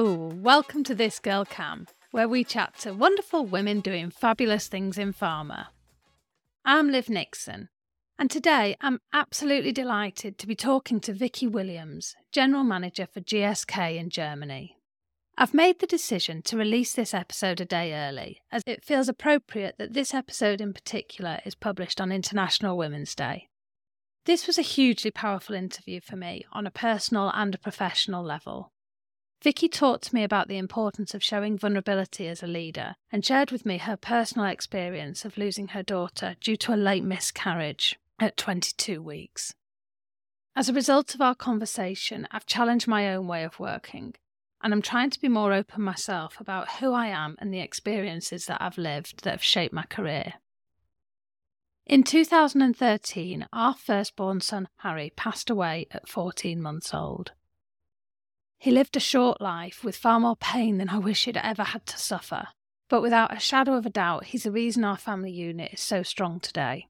Welcome to This Girl KAM, where we chat to wonderful women doing fabulous things in pharma. I'm Liv Nixon, and today I'm absolutely delighted to be talking to Vicky Williams, General Manager for GSK in Germany. I've made the decision to release this episode a day early, as it feels appropriate that this episode in particular is published on International Women's Day. This was a hugely powerful interview for me on a personal and a professional level. Vicky talked to me about the importance of showing vulnerability as a leader and shared with me her personal experience of losing her daughter due to a late miscarriage at 22 weeks. As a result of our conversation, I've challenged my own way of working and I'm trying to be more open myself about who I am and the experiences that I've lived that have shaped my career. In 2013, our firstborn son Harry passed away at 14 months old. He lived a short life with far more pain than I wish he'd ever had to suffer, but without a shadow of a doubt, he's the reason our family unit is so strong today.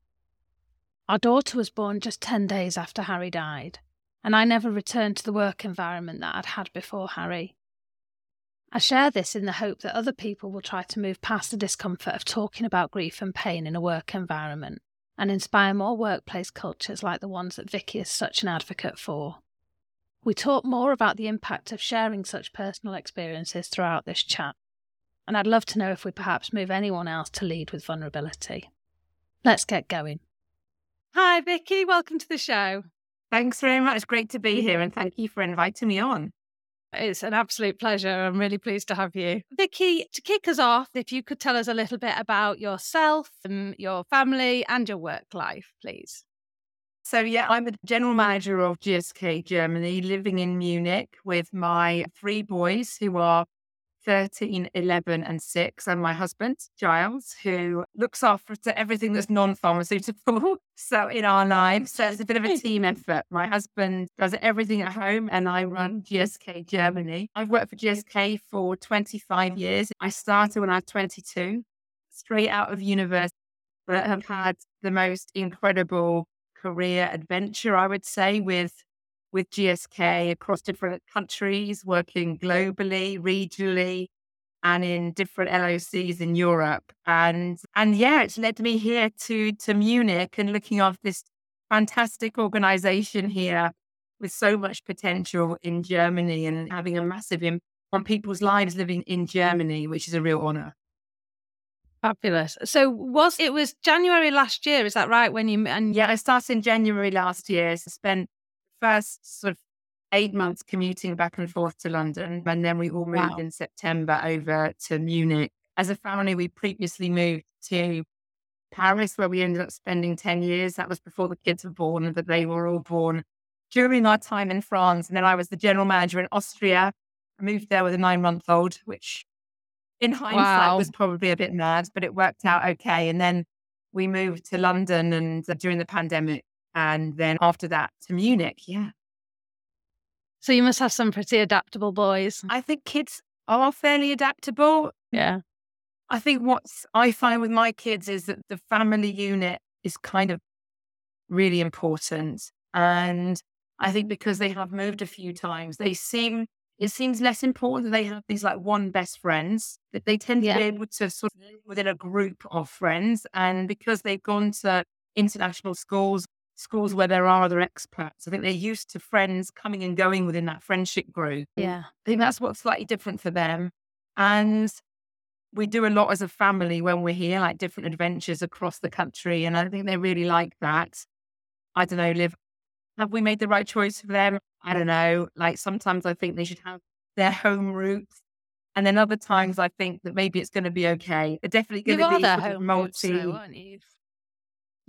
Our daughter was born just 10 days after Harry died, and I never returned to the work environment that I'd had before Harry. I share this in the hope that other people will try to move past the discomfort of talking about grief and pain in a work environment and inspire more workplace cultures like the ones that Vicky is such an advocate for. We talk more about the impact of sharing such personal experiences throughout this chat, and I'd love to know if we perhaps move anyone else to lead with vulnerability. Let's get going. Hi, Vicky. Welcome to the show. Thanks very much. Great to be here, and thank you for inviting me on. It's an absolute pleasure. I'm really pleased to have you. Vicky, to kick us off, if you could tell us a little bit about yourself and your family and your work life, please. So, yeah, I'm the general manager of GSK Germany, living in Munich with my three boys who are 13, 11, and 6, and my husband, Giles, who looks after everything that's non pharmaceutical. so, in our lives, so it's a bit of a team effort. My husband does everything at home, and I run GSK Germany. I've worked for GSK for 25 years. I started when I was 22, straight out of university, but have had the most incredible career adventure, I would say, with with GSK across different countries, working globally, regionally, and in different LOCs in Europe. And and yeah, it's led me here to to Munich and looking after this fantastic organization here with so much potential in Germany and having a massive impact on people's lives living in Germany, which is a real honor. Fabulous. So was it was January last year? Is that right? When you and yeah, I started in January last year. So spent first sort of eight months commuting back and forth to London. And then we all moved wow. in September over to Munich. As a family, we previously moved to Paris, where we ended up spending 10 years. That was before the kids were born, but they were all born during our time in France. And then I was the general manager in Austria. I moved there with a nine month old, which in hindsight wow. was probably a bit mad, but it worked out okay. And then we moved to London and uh, during the pandemic and then after that to Munich. Yeah. So you must have some pretty adaptable boys. I think kids are fairly adaptable. Yeah. I think what I find with my kids is that the family unit is kind of really important. And I think because they have moved a few times, they seem it seems less important that they have these like one best friends that they tend yeah. to be able to sort of live within a group of friends and because they've gone to international schools schools where there are other expats. I think they're used to friends coming and going within that friendship group. Yeah. I think that's what's slightly different for them. And we do a lot as a family when we're here, like different adventures across the country. And I think they really like that. I don't know, Liv, have we made the right choice for them? I don't know. Like sometimes I think they should have their home roots. And then other times I think that maybe it's going to be okay. They're definitely going to be their home multi. Roots, though, aren't you?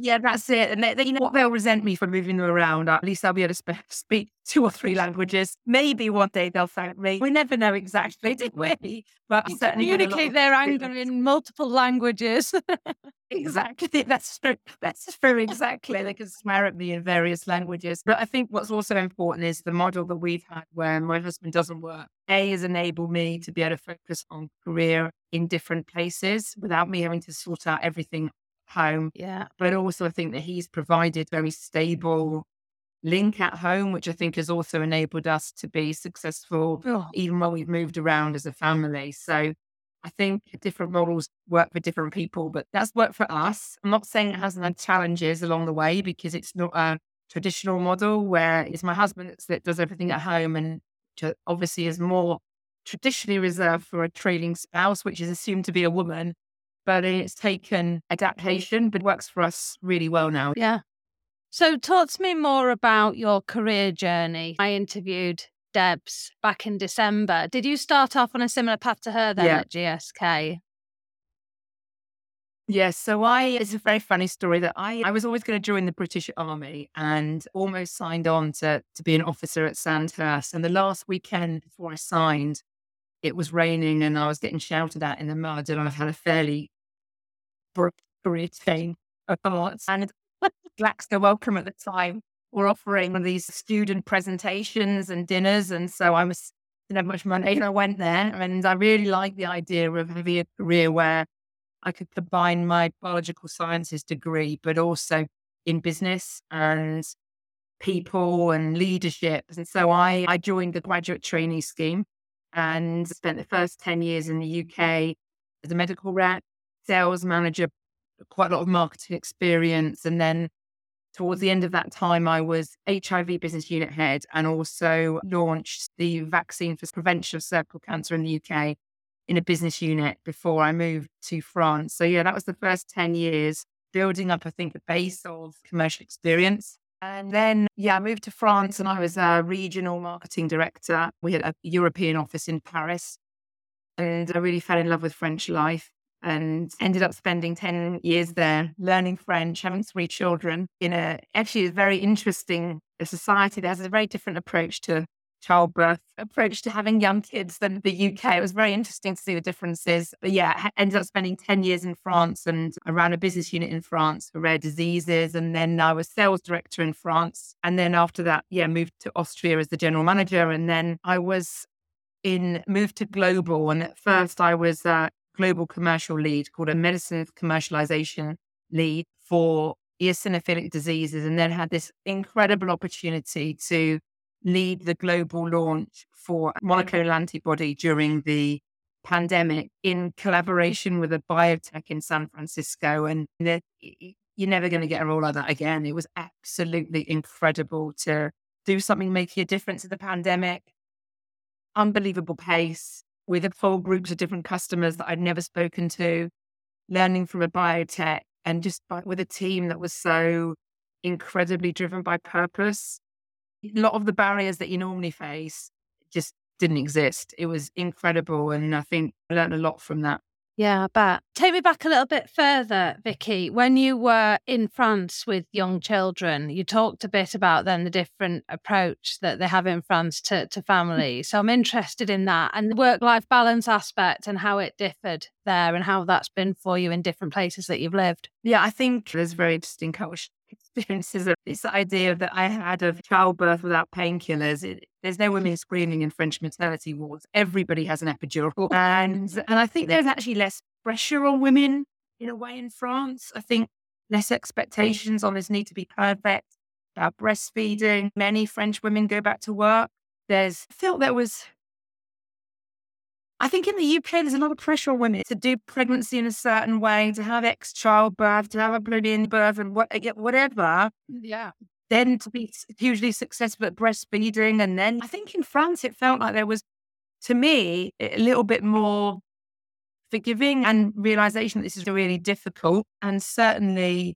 Yeah, that's it. And they, they, you know what? They'll resent me for moving them around. At least I'll be able to sp- speak two or three languages. Maybe one day they'll thank me. We never know exactly, did we? But certainly communicate their anger in multiple languages. exactly. That's true. That's true. Exactly. they can swear at me in various languages. But I think what's also important is the model that we've had where my husband doesn't work. A has enabled me to be able to focus on career in different places without me having to sort out everything home. Yeah. But also, I think that he's provided very stable link at home, which I think has also enabled us to be successful, oh. even when we've moved around as a family. So I think different models work for different people, but that's worked for us. I'm not saying it hasn't had challenges along the way because it's not a traditional model where it's my husband that does everything at home and obviously is more traditionally reserved for a trailing spouse, which is assumed to be a woman. But it's taken adaptation, but it works for us really well now. Yeah. So, talk to me more about your career journey. I interviewed Debs back in December. Did you start off on a similar path to her then yeah. at GSK? Yes. So I, it's a very funny story that I, I was always going to join the British Army and almost signed on to, to be an officer at Sandhurst. And the last weekend before I signed, it was raining and I was getting shouted at in the mud. And I've had a fairly of thoughts. And Glaxo Wellcome at the time were offering these student presentations and dinners. And so I was, didn't have much money. And I went there and I really liked the idea of having a career where I could combine my biological sciences degree, but also in business and people and leadership. And so I, I joined the graduate trainee scheme and spent the first 10 years in the UK as a medical rep, sales manager, quite a lot of marketing experience. And then towards the end of that time, I was HIV business unit head and also launched the vaccine for prevention of cervical cancer in the UK in a business unit before I moved to France. So, yeah, that was the first 10 years building up, I think, a base of commercial experience. And then, yeah, I moved to France and I was a regional marketing director. We had a European office in Paris. And I really fell in love with French life and ended up spending 10 years there learning French, having three children in a actually a very interesting society that has a very different approach to childbirth approach to having young kids than the UK. It was very interesting to see the differences. But yeah, ended up spending 10 years in France and I ran a business unit in France for rare diseases. And then I was sales director in France. And then after that, yeah, moved to Austria as the general manager. And then I was in moved to global. And at first I was uh, global commercial lead called a medicine commercialization lead for eosinophilic diseases, and then had this incredible opportunity to lead the global launch for monoclonal antibody during the pandemic in collaboration with a biotech in San Francisco. And you're never going to get a role like that again. It was absolutely incredible to do something making a difference in the pandemic. Unbelievable pace, with full groups of different customers that I'd never spoken to, learning from a biotech and just by, with a team that was so incredibly driven by purpose. A lot of the barriers that you normally face just didn't exist. It was incredible. And I think I learned a lot from that. Yeah, but take me back a little bit further, Vicky. When you were in France with young children, you talked a bit about then the different approach that they have in France to, to mm. family. So I'm interested in that and the work life balance aspect and how it differed there and how that's been for you in different places that you've lived. Yeah, I think there's very interesting culture experiences of this idea that I had of childbirth without painkillers. There's no women screaming in French maternity wards. Everybody has an epidural. And, and I think there's actually less pressure on women in a way in France. I think less expectations on this need to be perfect about breastfeeding. Many French women go back to work. There's, I felt there was I think in the UK, there's a lot of pressure on women to do pregnancy in a certain way, to have ex childbirth, to have a blooming birth, and what, whatever. Yeah. Then to be hugely successful at breastfeeding. And then I think in France, it felt like there was, to me, a little bit more forgiving and realization that this is really difficult. And certainly,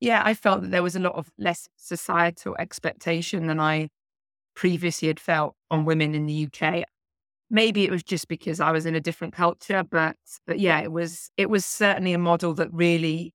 yeah, I felt that there was a lot of less societal expectation than I previously had felt on women in the UK. Maybe it was just because I was in a different culture, but but yeah, it was it was certainly a model that really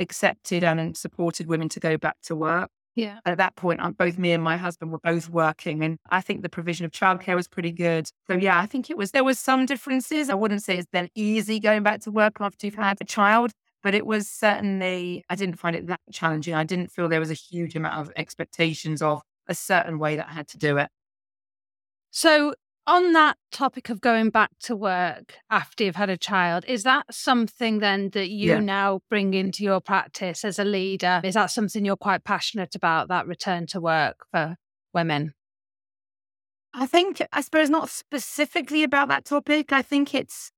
accepted and supported women to go back to work. Yeah. At that point, both me and my husband were both working, and I think the provision of childcare was pretty good. So yeah, I think it was there was some differences. I wouldn't say it's then easy going back to work after you've had a child, but it was certainly I didn't find it that challenging. I didn't feel there was a huge amount of expectations of a certain way that I had to do it. So on that topic of going back to work after you've had a child, is that something then that you yeah. now bring into your practice as a leader? Is that something you're quite passionate about, that return to work for women? I think, I suppose, not specifically about that topic. I think it's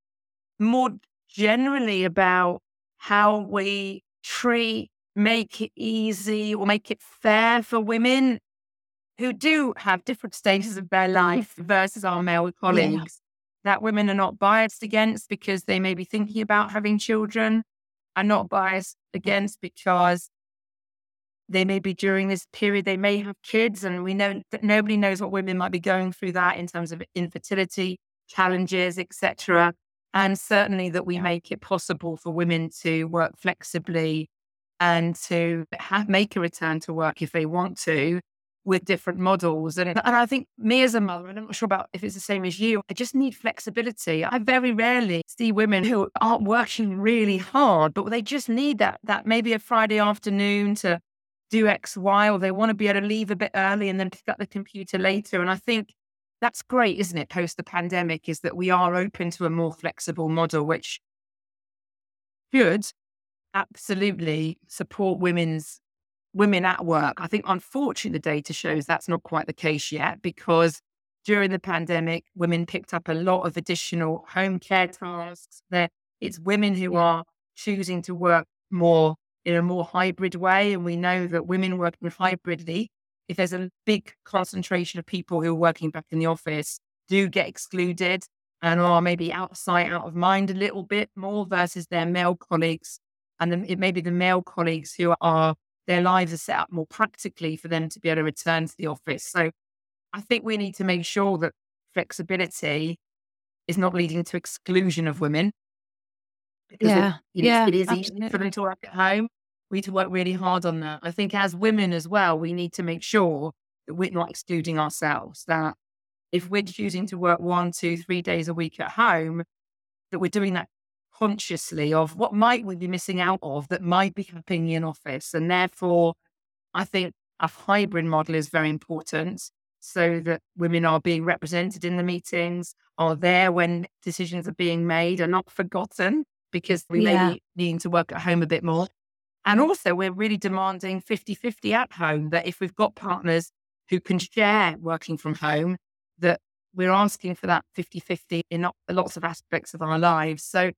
more generally about how we treat, make it easy or make it fair for women who do have different stages of their mm-hmm. life versus our male colleagues yeah. that women are not biased against because they may be thinking about having children, are not biased against because they may be during this period, they may have kids, and we know that nobody knows what women might be going through that in terms of infertility challenges, etc. And certainly that we yeah. make it possible for women to work flexibly and to have, make a return to work if they want to with different models. And, and I think me as a mother, and I'm not sure about if it's the same as you, I just need flexibility. I very rarely see women who aren't working really hard, but they just need that, that maybe a Friday afternoon to do X, Y, or they want to be able to leave a bit early and then pick up the computer later. And I think that's great, isn't it, post the pandemic, is that we are open to a more flexible model, which should absolutely support women's women at work. I think, unfortunately, the data shows that's not quite the case yet because during the pandemic, women picked up a lot of additional home care tasks. That it's women who are choosing to work more in a more hybrid way. And we know that women working hybridly, if there's a big concentration of people who are working back in the office, do get excluded and are maybe outside, out of mind a little bit more versus their male colleagues. And then it may be the male colleagues who are their lives are set up more practically for them to be able to return to the office. So I think we need to make sure that flexibility is not leading to exclusion of women. Because yeah, it, yeah, it is easy for them to work at home. We need to work really hard on that. I think as women as well, we need to make sure that we're not excluding ourselves. That if we're choosing to work one, two, three days a week at home, that we're doing that consciously of what might we be missing out of that might be happening in office. And therefore, I think a hybrid model is very important so that women are being represented in the meetings, are there when decisions are being made, are not forgotten because we yeah. may needing to work at home a bit more. And also, we're really demanding 50 50 at home that if we've got partners who can share working from home, that we're asking for that 50 50 in lots of aspects of our lives. So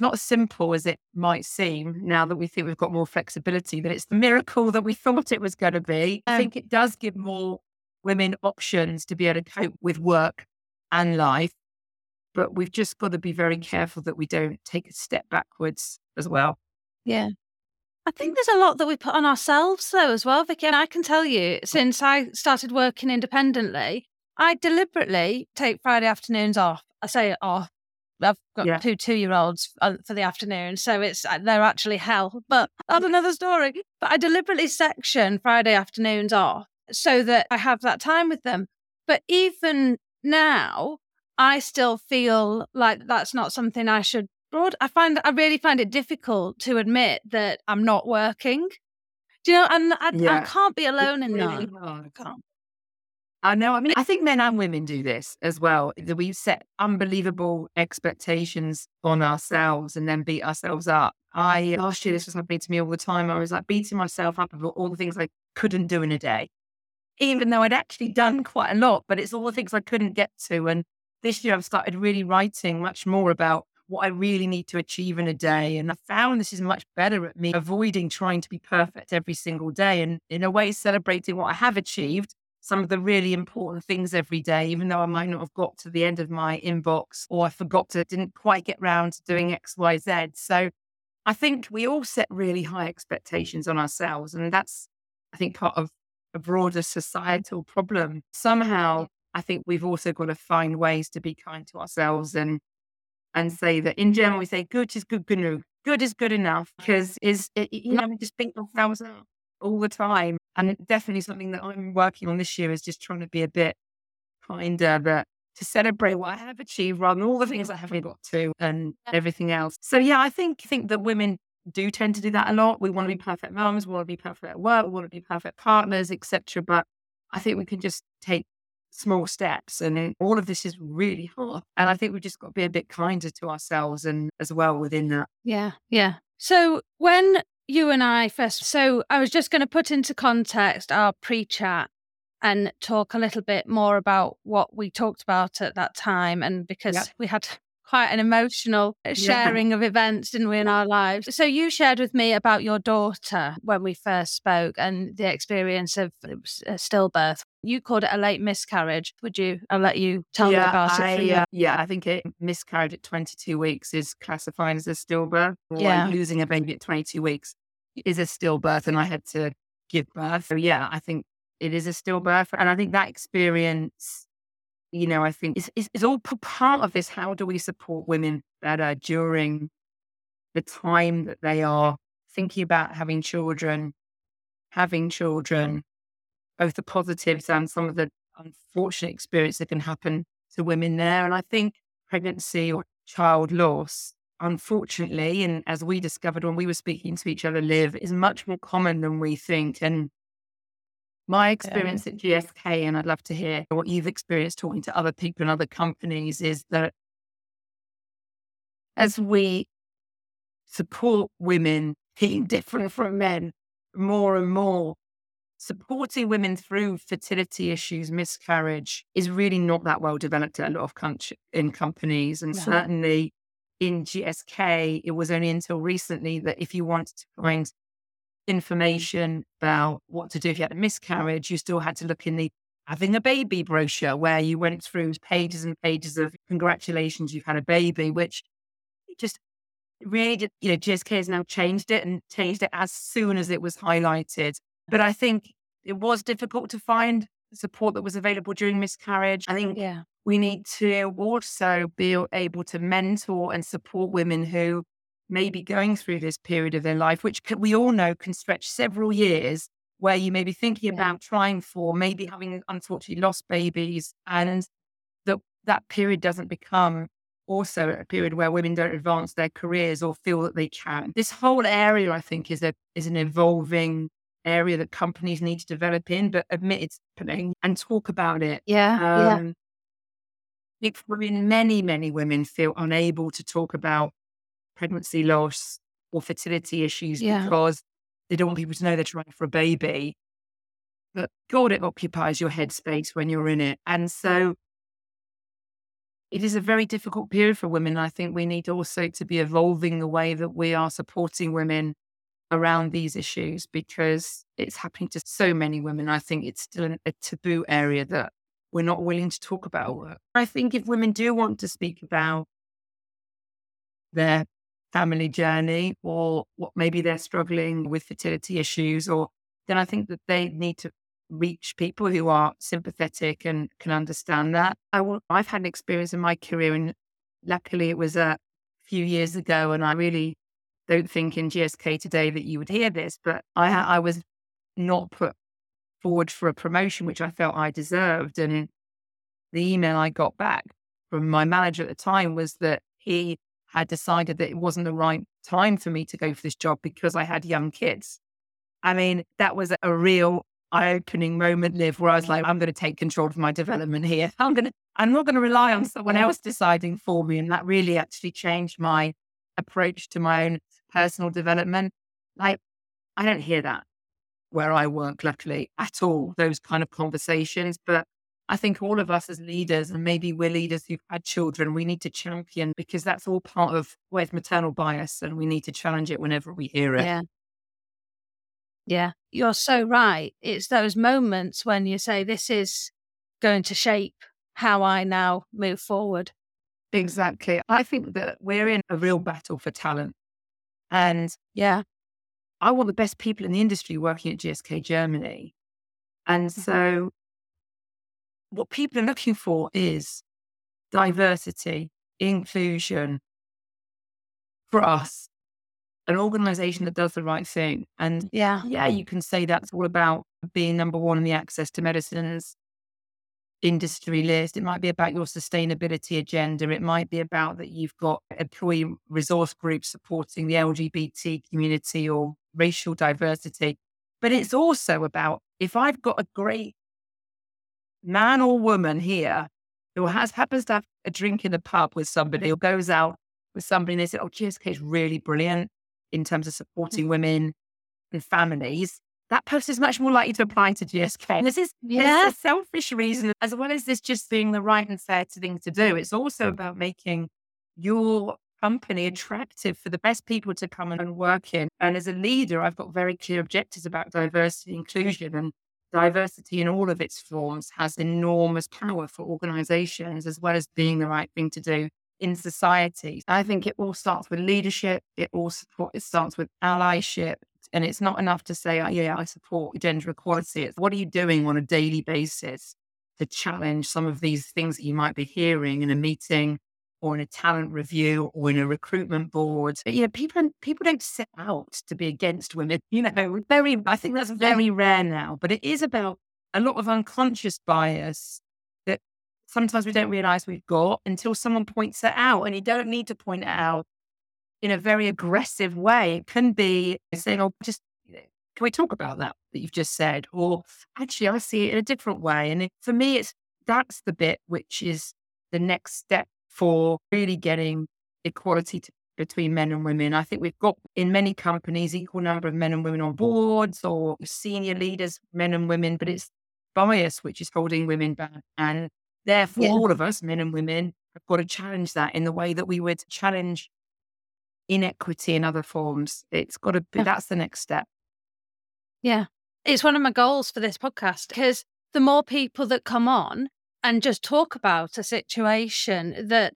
not as simple as it might seem now that we think we've got more flexibility, that it's the miracle that we thought it was going to be. I um, think it does give more women options to be able to cope with work and life. But we've just got to be very careful that we don't take a step backwards as well. Yeah. I think there's a lot that we put on ourselves, though, as well, Vicky. And I can tell you, oh. since I started working independently, I deliberately take Friday afternoons off. I say off I've got yeah. two two year olds uh, for the afternoon, so it's uh, they're actually hell. But that's another story. But I deliberately section Friday afternoons off so that I have that time with them. But even now, I still feel like that's not something I should broad. I find I really find it difficult to admit that I'm not working. Do you know? And I, yeah. I can't be alone it's in really that. Hard. I can't. I know. I mean, I think men and women do this as well. That we set unbelievable expectations on ourselves and then beat ourselves up. I last year this was happening to me all the time. I was like beating myself up about all the things I couldn't do in a day, even though I'd actually done quite a lot. But it's all the things I couldn't get to. And this year I've started really writing much more about what I really need to achieve in a day. And I found this is much better at me avoiding trying to be perfect every single day and in a way celebrating what I have achieved some of the really important things every day, even though I might not have got to the end of my inbox or I forgot to, didn't quite get round to doing X, Y, Z. So I think we all set really high expectations on ourselves. And that's, I think, part of a broader societal problem. Somehow, I think we've also got to find ways to be kind to ourselves and and say that in general we say good is good, good. Good is good enough because is it, you know we just beat ourselves up all the time. And definitely something that I'm working on this year is just trying to be a bit kinder, but to celebrate what I have achieved rather than all the things I haven't got to and everything else. So yeah, I think think that women do tend to do that a lot. We want to be perfect moms, we want to be perfect at work, we want to be perfect partners, etc. But I think we can just take small steps. And all of this is really hard. And I think we've just got to be a bit kinder to ourselves and as well within that. Yeah. Yeah. So when you and I first, so I was just going to put into context our pre chat and talk a little bit more about what we talked about at that time. And because yep. we had quite an emotional uh, sharing yeah. of events, didn't we, in our lives? So you shared with me about your daughter when we first spoke and the experience of uh, a uh, stillbirth. You called it a late miscarriage. Would you? I'll let you tell yeah, me about I, it. Uh, yeah, I think it miscarried at 22 weeks is classified as a stillbirth. yeah. losing a baby at 22 weeks is a stillbirth, and I had to give birth. So yeah, I think it is a stillbirth, and I think that experience you know, I think it's, it's, all part of this. How do we support women better during the time that they are thinking about having children, having children, both the positives and some of the unfortunate experience that can happen to women there. And I think pregnancy or child loss, unfortunately, and as we discovered when we were speaking to each other, Liv, is much more common than we think. And my experience at GSK, and I'd love to hear what you've experienced talking to other people in other companies, is that as we support women being different from men more and more, supporting women through fertility issues, miscarriage is really not that well developed in a lot of country, in companies. And no. certainly in GSK, it was only until recently that if you wanted to find information about what to do if you had a miscarriage, you still had to look in the having a baby brochure where you went through pages and pages of congratulations, you've had a baby, which just really, did, you know, GSK has now changed it and changed it as soon as it was highlighted. But I think it was difficult to find support that was available during miscarriage. I think yeah. we need to also be able to mentor and support women who may be going through this period of their life, which we all know can stretch several years, where you may be thinking yeah. about trying for, maybe having unfortunately lost babies, and that that period doesn't become also a period where women don't advance their careers or feel that they can. This whole area, I think, is a is an evolving area that companies need to develop in, but admit it's happening and talk about it. Yeah. Um, yeah. women, many, many women feel unable to talk about pregnancy loss or fertility issues yeah. because they don't want people to know they're trying for a baby. But God, it occupies your headspace when you're in it. And so it is a very difficult period for women. I think we need also to be evolving the way that we are supporting women around these issues because it's happening to so many women. I think it's still a taboo area that we're not willing to talk about. I think if women do want to speak about their family journey or what maybe they're struggling with fertility issues or then I think that they need to reach people who are sympathetic and can understand that. I will, I've had an experience in my career and luckily it was a few years ago and I really don't think in GSK today that you would hear this, but I, I was not put forward for a promotion, which I felt I deserved. And the email I got back from my manager at the time was that he had decided that it wasn't the right time for me to go for this job because I had young kids. I mean, that was a real eye-opening moment, Liv, where I was like, I'm going to take control of my development here. I'm going to, I'm not going to rely on someone else deciding for me. And that really actually changed my approach to my own personal development. Like, I don't hear that where I work, luckily, at all, those kind of conversations. But I think all of us as leaders, and maybe we're leaders who've had children, we need to champion because that's all part of where's maternal bias, and we need to challenge it whenever we hear it. Yeah. Yeah, you're so right. It's those moments when you say, This is going to shape how I now move forward. Exactly. I think that we're in a real battle for talent. And yeah, I want the best people in the industry working at GSK Germany. And mm-hmm. so what people are looking for is diversity, inclusion for us, an organization that does the right thing. And yeah, yeah, you can say that's all about being number one in the access to medicines industry list. It might be about your sustainability agenda. It might be about that you've got employee resource groups supporting the LGBT community or racial diversity. But it's also about if I've got a great man or woman here who has happens to have a drink in the pub with somebody or goes out with somebody and they say, Oh, GSK is really brilliant in terms of mm-hmm. supporting women and families, that person is much more likely to apply to GSK. And this is yeah. a selfish reason, as well as this just being the right and fair thing to do. It's also mm. about making your company attractive for the best people to come and work in. And as a leader, I've got very clear objectives about diversity, inclusion, and diversity in all of its forms has enormous power for organizations as well as being the right thing to do in society. I think it all starts with leadership. It all support, it starts with allyship. And it's not enough to say, oh, yeah, I support gender equality. It's what are you doing on a daily basis to challenge some of these things that you might be hearing in a meeting or in a talent review or in a recruitment board. You know, people people don't set out to be against women. You know, very I think that's very rare now. But it is about a lot of unconscious bias that sometimes we don't realize we've got until someone points it out. And you don't need to point it out in a very aggressive way. It can be saying, "Oh, just can we talk about that that you've just said?" Or actually, I see it in a different way. And it, for me, it's that's the bit which is the next step for really getting equality to, between men and women. I think we've got in many companies equal number of men and women on boards or senior leaders, men and women, but it's bias which is holding women back. And therefore, yeah. all of us, men and women, have got to challenge that in the way that we would challenge inequity in other forms. It's got to be, yeah. that's the next step. Yeah. It's one of my goals for this podcast because the more people that come on, and just talk about a situation that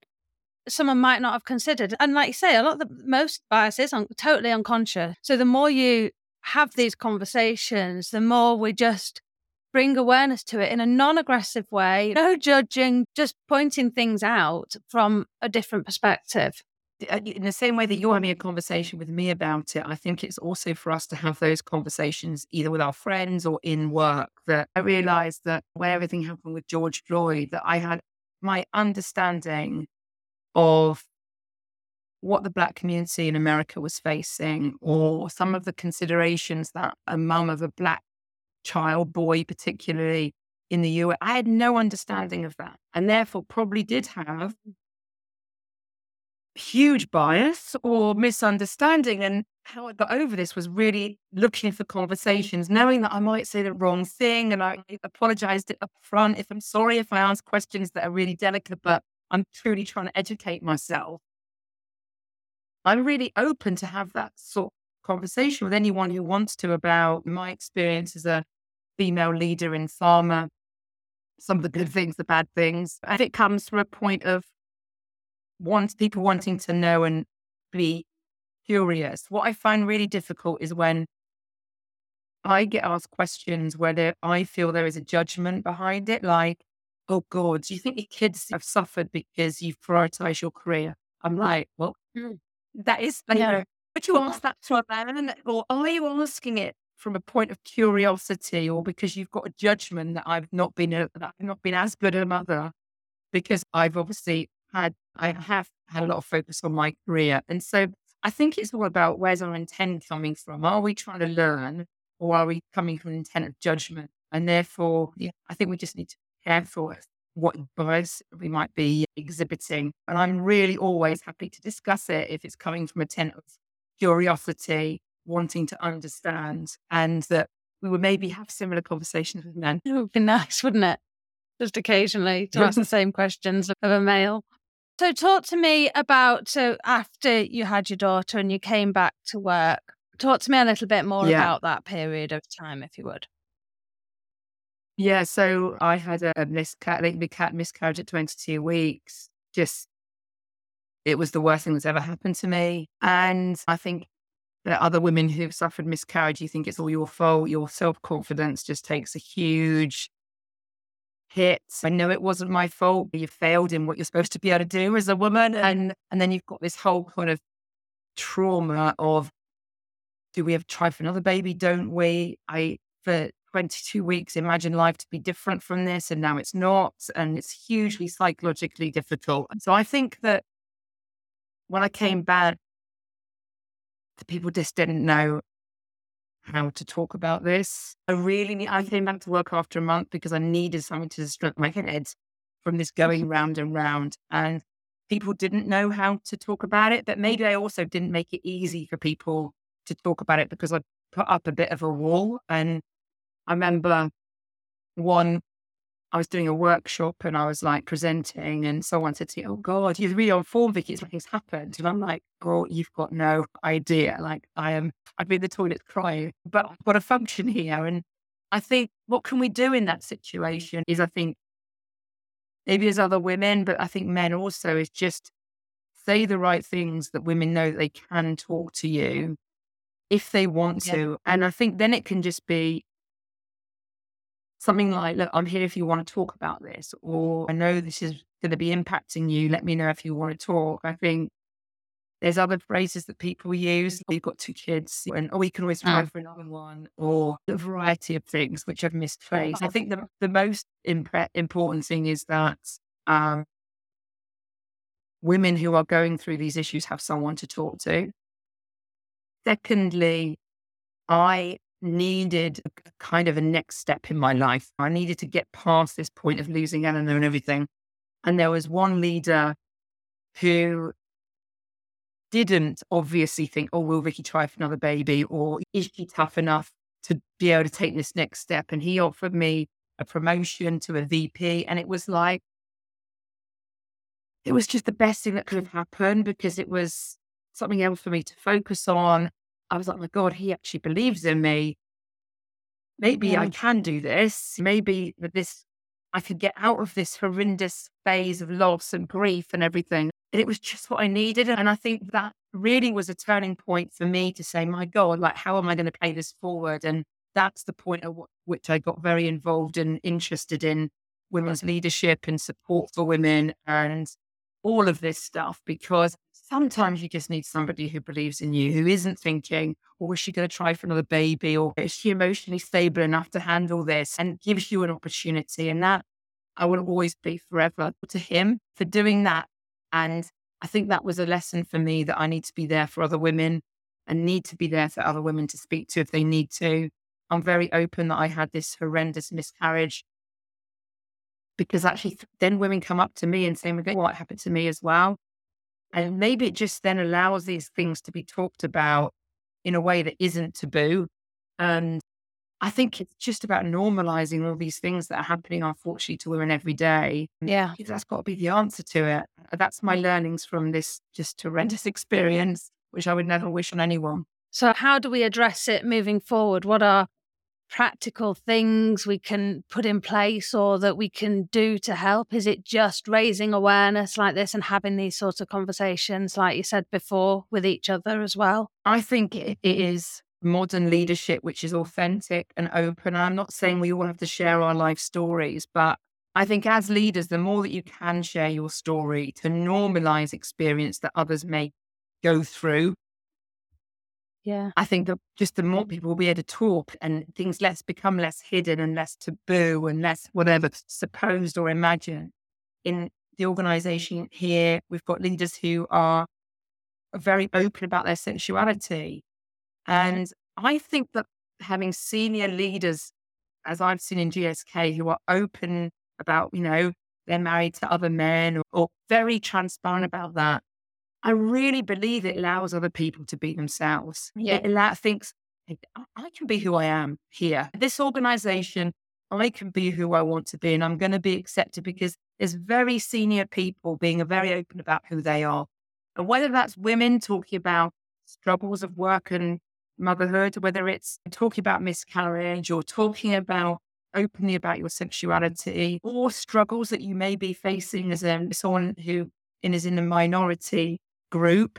someone might not have considered. And like you say, a lot of the most bias is un- totally unconscious. So the more you have these conversations, the more we just bring awareness to it in a non aggressive way, no judging, just pointing things out from a different perspective. Uh, in the same way that you're having a conversation with me about it, I think it's also for us to have those conversations either with our friends or in work. That I realized that where everything happened with George Floyd, that I had my understanding of what the Black community in America was facing, or some of the considerations that a mum of a Black child, boy particularly in the US, I had no understanding of that. And therefore, probably did have huge bias or misunderstanding. And how I got over this was really looking for conversations, knowing that I might say the wrong thing. And I apologized up front if I'm sorry if I ask questions that are really delicate, but I'm truly trying to educate myself. I'm really open to have that sort of conversation with anyone who wants to about my experience as a female leader in pharma, some of the good things, the bad things. And it comes from a point of want people wanting to know and be curious. What I find really difficult is when I get asked questions where I feel there is a judgment behind it, like, oh God, do you think your kids have suffered because you've prioritized your career? I'm like, well, hmm, that is, you know, but you ask that to a man, or are you asking it from a point of curiosity, or because you've got a judgment that I've not been a, that I've not been as good a mother because I've obviously had I have had a lot of focus on my career. And so I think it's all about where's our intent coming from? Are we trying to learn or are we coming from an intent of judgment? And therefore, yeah, I think we just need to be careful what bias we might be exhibiting. And I'm really always happy to discuss it if it's coming from a intent of curiosity, wanting to understand, and that we would maybe have similar conversations with men. It would be nice, wouldn't it? Just occasionally to ask the same questions of a male. So, talk to me about so after you had your daughter and you came back to work. Talk to me a little bit more yeah. about that period of time, if you would. Yeah, so I had a miscarriage, miscarriage at 22 weeks. Just, it was the worst thing that's ever happened to me. And I think that other women who've suffered miscarriage, you think it's all your fault. Your self confidence just takes a huge hits. I know it wasn't my fault. You failed in what you're supposed to be able to do as a woman. And and then you've got this whole kind of trauma of do we have to try for another baby? Don't we? I for 22 weeks imagine life to be different from this and now it's not. And it's hugely psychologically difficult. So I think that when I came back, the people just didn't know how to talk about this. I really, I came back to work after a month because I needed something to distract my head from this mm-hmm. going round and round. And people didn't know how to talk about it, but maybe I also didn't make it easy for people to talk about it because I put up a bit of a wall. And I remember one, I was doing a workshop and I was like presenting, and someone said to me, Oh God, you're really on form, Vicky. It's like it's happened. And I'm like, Girl, you've got no idea. Like, I am, I'd be in the toilet crying, but I've got a function here. And I think what can we do in that situation is I think maybe as other women, but I think men also is just say the right things that women know that they can talk to you if they want to. And I think then it can just be something like, look, I'm here if you want to talk about this, or I know this is going to be impacting you. Let me know if you want to talk. I think there's other phrases that people use. You've got two kids, and oh, we can always try mm. for another one, or a variety of things which I've misphrased. I think the the most imp- important thing is that um, women who are going through these issues have someone to talk to. Secondly, I needed kind of a next step in my life. I needed to get past this point of losing Eleanor and everything. And there was one leader who didn't obviously think, oh, will Vicky try for another baby? Or is she tough enough to be able to take this next step? And he offered me a promotion to a VP. And it was like, it was just the best thing that could have happened because it was something else for me to focus on. I was like, oh my God, he actually believes in me. Maybe yeah. I can do this. Maybe that this, I could get out of this horrendous phase of loss and grief and everything. And it was just what I needed. And I think that really was a turning point for me to say, my God, like, how am I going to play this forward? And that's the point at which I got very involved and interested in women's leadership and support for women and all of this stuff because sometimes you just need somebody who believes in you, who isn't thinking, or oh, is she going to try for another baby? Or is she emotionally stable enough to handle this and gives you an opportunity? And that I will always be forever to him for doing that. And I think that was a lesson for me that I need to be there for other women and need to be there for other women to speak to if they need to. I'm very open that I had this horrendous miscarriage because actually then women come up to me and say, oh well, what happened to me as well? And maybe it just then allows these things to be talked about in a way that isn't taboo. And I think it's just about normalizing all these things that are happening, unfortunately, to women every day. Yeah. That's got to be the answer to it. Uh, that's my learnings from this just horrendous experience, which I would never wish on anyone. So, how do we address it moving forward? What are practical things we can put in place or that we can do to help? Is it just raising awareness like this and having these sorts of conversations, like you said before, with each other as well? I think it is modern leadership, which is authentic and open. I'm not saying we all have to share our life stories, but I think as leaders, the more that you can share your story to normalize experience that others may go through yeah. I think that just the more people will be able to talk and things less become less hidden and less taboo and less whatever supposed or imagined. In the organization here, we've got leaders who are very open about their sexuality. And I think that having senior leaders, as I've seen in GSK, who are open about, you know, they're married to other men or, or very transparent about that, I really believe it allows other people to be themselves. Yeah. It allows, thinks, I can be who I am here. This organization, I can be who I want to be, and I'm going to be accepted because there's very senior people being very open about who they are. And whether that's women talking about struggles of work and motherhood, whether it's talking about miscarriage or talking about openly about your sexuality or struggles that you may be facing as a, someone who is in a minority group.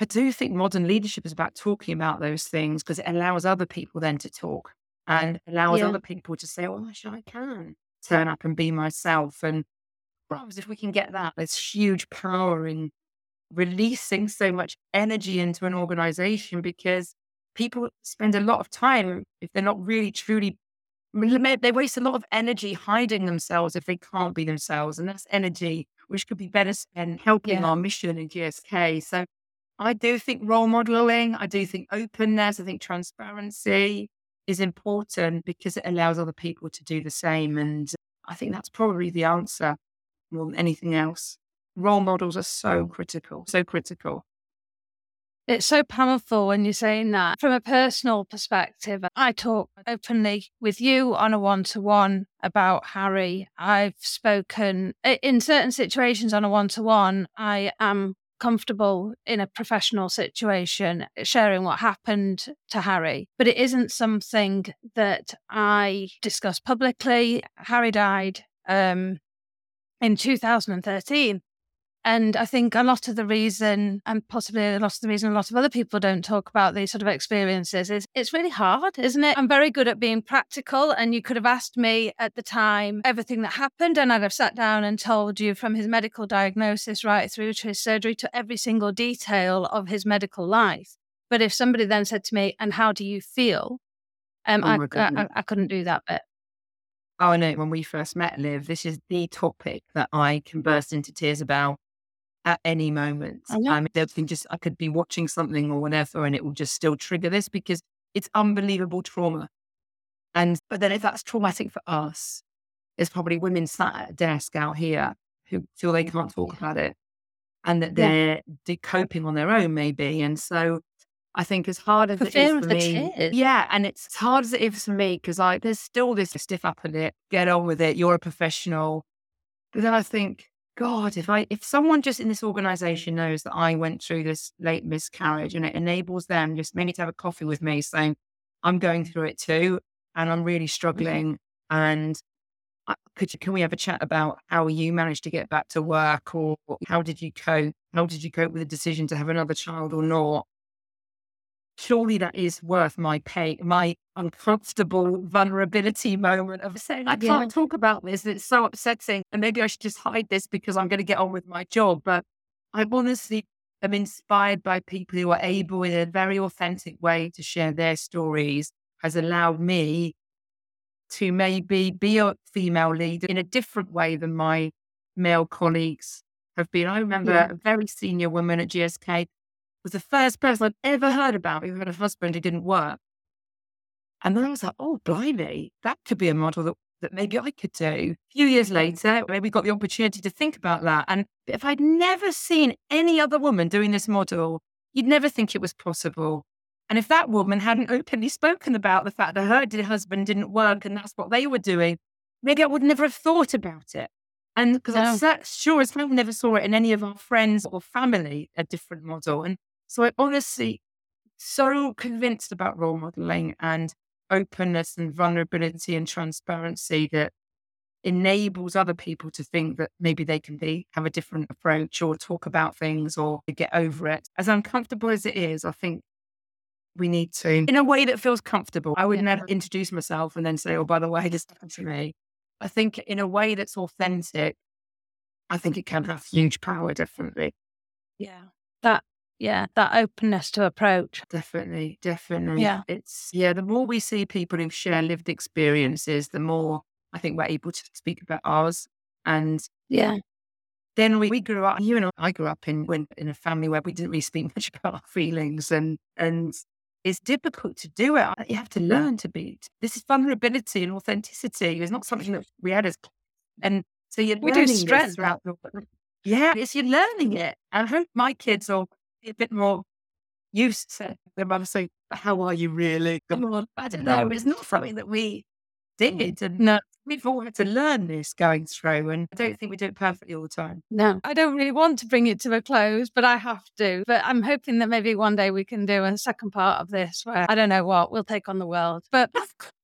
I do think modern leadership is about talking about those things because it allows other people then to talk and allows yeah. other people to say, "Oh, I can turn up and be myself." And perhaps if we can get that, there's huge power in releasing so much energy into an organization because people spend a lot of time if they're not really truly they waste a lot of energy hiding themselves if they can't be themselves and that's energy which could be better spent helping yeah. our mission in GSK. So I do think role modeling, I do think openness, I think transparency is important because it allows other people to do the same. And I think that's probably the answer more than anything else. Role models are so critical, so critical. It's so powerful when you're saying that. From a personal perspective, I talk openly with you on a one to one about Harry. I've spoken in certain situations on a one to one. I am comfortable in a professional situation sharing what happened to Harry, but it isn't something that I discuss publicly. Harry died um, in 2013. And I think a lot of the reason, and possibly a lot of the reason a lot of other people don't talk about these sort of experiences is it's really hard, isn't it? I'm very good at being practical. And you could have asked me at the time everything that happened, and I'd have sat down and told you from his medical diagnosis right through to his surgery to every single detail of his medical life. But if somebody then said to me, and how do you feel? Um, oh I, I, I couldn't do that bit. Oh, I know. When we first met, Liv, this is the topic that I can burst into tears about at any moment. I know. Um, there just I could be watching something or whatever, and it will just still trigger this because it's unbelievable trauma. And but then if that's traumatic for us, there's probably women sat at a desk out here who feel they can't talk about it, and that they're yeah. coping on their own, maybe. And so I think as hard as for it is for me, tears. yeah, and it's as hard as it is for me because like there's still this stiff upper lip. Get on with it. You're a professional. But then I think God, if I if someone just in this organization knows that I went through this late miscarriage and it enables them just maybe to have a coffee with me saying, I'm going through it too and I'm really struggling and could you, can we have a chat about how you managed to get back to work or how did you cope? How did you cope with the decision to have another child or not? Surely that is worth my pay, my uncomfortable vulnerability moment of saying, I can't yeah. talk about this. It's so upsetting. And maybe I should just hide this because I'm going to get on with my job. But I honestly am inspired by people who are able in a very authentic way to share their stories has allowed me to maybe be a female leader in a different way than my male colleagues have been. I remember yeah. a very senior woman at GSK was the first person I'd ever heard about who had a husband who didn't work. And then I was like, oh, blimey, that could be a model that, that maybe I could do. A few years mm-hmm. later, maybe got the opportunity to think about that. And if I'd never seen any other woman doing this model, you'd never think it was possible. And if that woman hadn't openly spoken about the fact that her husband didn't work and that's what they were doing, maybe I would never have thought about it. And because no. I'm sure as hell never saw it in any of our friends or family, a different model. And so I honestly so convinced about role modeling and openness and vulnerability and transparency that enables other people to think that maybe they can be have a different approach or talk about things or get over it. As uncomfortable as it is, I think we need to in a way that feels comfortable. I would yeah. never introduce myself and then say, "Oh, by the way, this happened to me." I think in a way that's authentic, I think it can have huge power. Definitely. Yeah, that yeah, that openness to approach. Definitely, definitely. Yeah. It's, yeah, the more we see people who share lived experiences, the more I think we're able to speak about ours. And yeah. Then we, we grew up, you and I grew up in when, in a family where we didn't really speak much about our feelings and and it's difficult to do it. You have to learn to be. This is vulnerability and authenticity. It's not something that we had as and so you're we learning do stress throughout the yeah, it's you're learning it. I hope my kids are a bit more used to their mum saying, How are you really? Come on. I don't know. It's not something that we did. And no. we've all had to learn this going through. And I don't think we do it perfectly all the time. No, I don't really want to bring it to a close, but I have to. But I'm hoping that maybe one day we can do a second part of this where I don't know what, we'll take on the world. But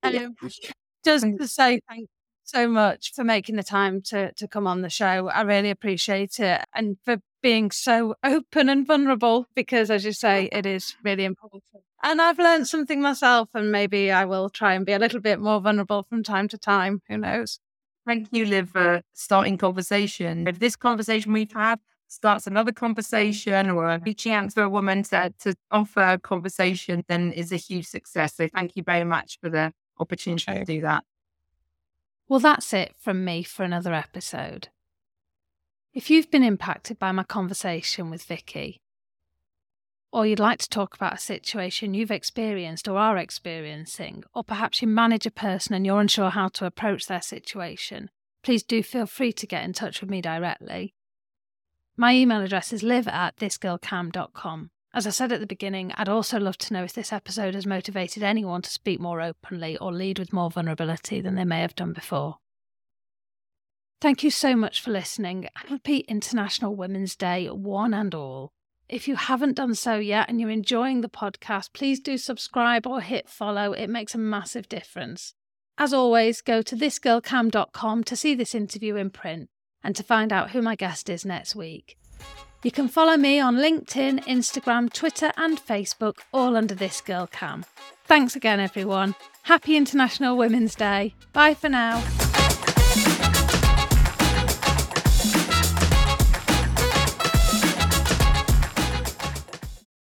um, just to say thank you so much for making the time to to come on the show. I really appreciate it and for being so open and vulnerable because, as you say, it is really important. And I've learned something myself, and maybe I will try and be a little bit more vulnerable from time to time. Who knows? Thank you, Liv, for starting conversation. If this conversation we've had starts another conversation or reaching out to a woman to, to offer a conversation, then is a huge success. So thank you very much for the opportunity okay. to do that. Well, that's it from me for another episode. If you've been impacted by my conversation with Vicky, or you'd like to talk about a situation you've experienced or are experiencing, or perhaps you manage a person and you're unsure how to approach their situation, please do feel free to get in touch with me directly. My email address is liv at thisgirlkam.com. As I said at the beginning, I'd also love to know if this episode has motivated anyone to speak more openly or lead with more vulnerability than they may have done before. Thank you so much for listening. Happy International Women's Day, one and all. If you haven't done so yet and you're enjoying the podcast, please do subscribe or hit follow. It makes a massive difference. As always, go to thisgirlkam.com to see this interview in print and to find out who my guest is next week. You can follow me on LinkedIn, Instagram, Twitter, and Facebook, all under This Girl KAM. Thanks again, everyone. Happy International Women's Day. Bye for now.